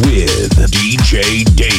with DJ David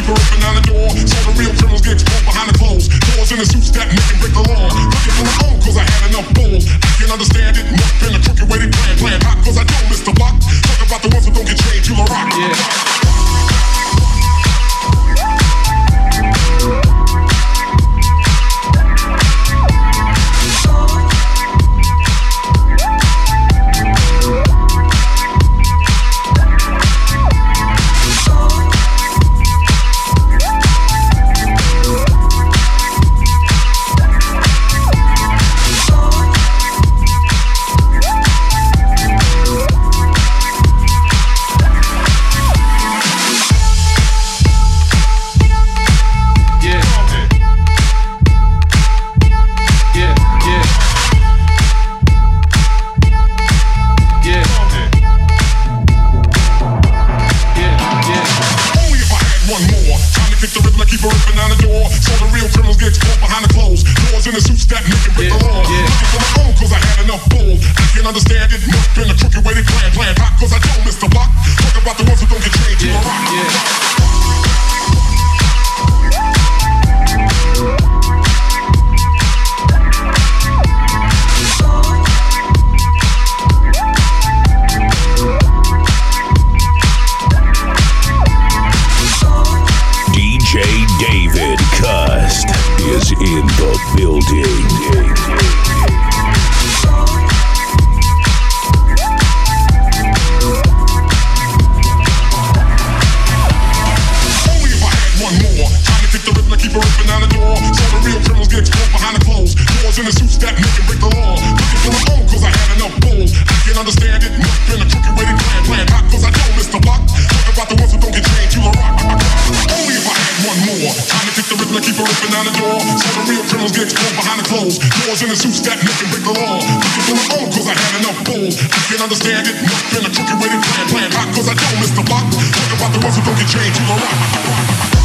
Keep her open on the door. So the real criminals get caught behind the clothes. Doors in the suits that make and break the law. Looking for my own, cause I had enough balls. I can understand. I don't miss the buck. About the ones who don't get. Only oh, if I had one more. To kick the rhythm keep the door. The real criminals get behind the. Doors in the suits that the law. I had enough understand it, must been a crooked way to plan, plan hot, cause I don't miss the buck. Nothing about the ones who don't get changed, you a rock.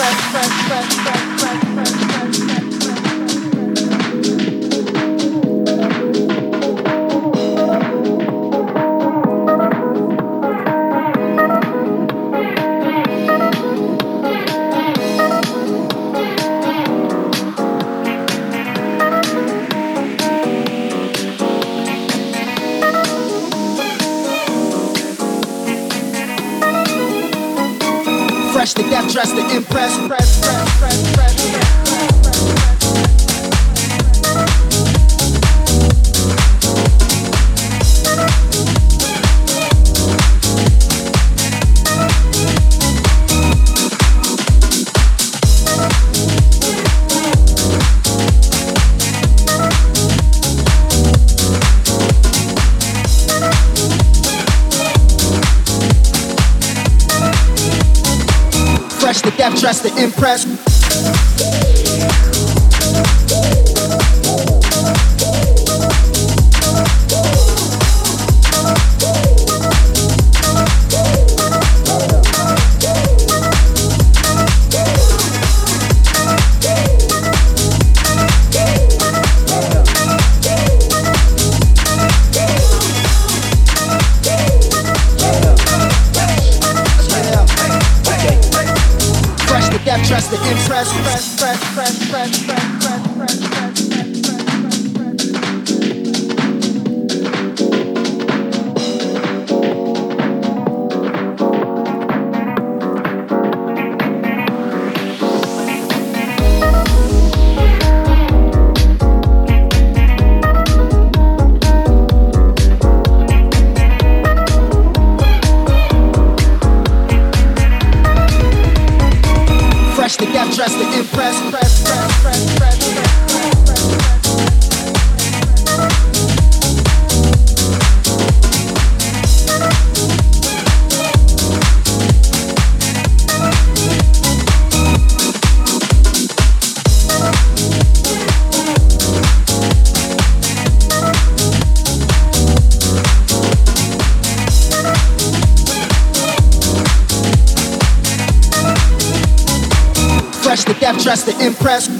Impress. crash. Dressed to impress. Dressed to impress.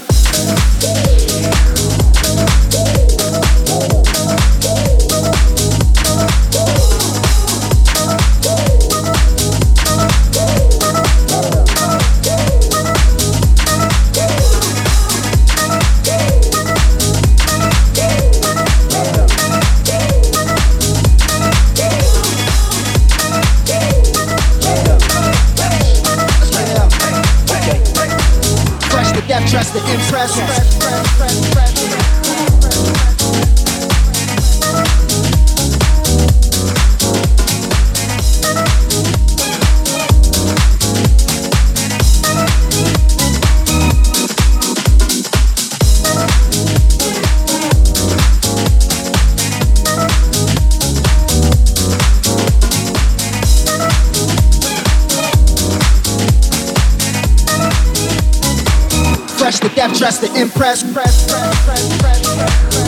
Dressed to impress. Press, press, press,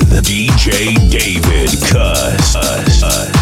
with DJ David Cuss.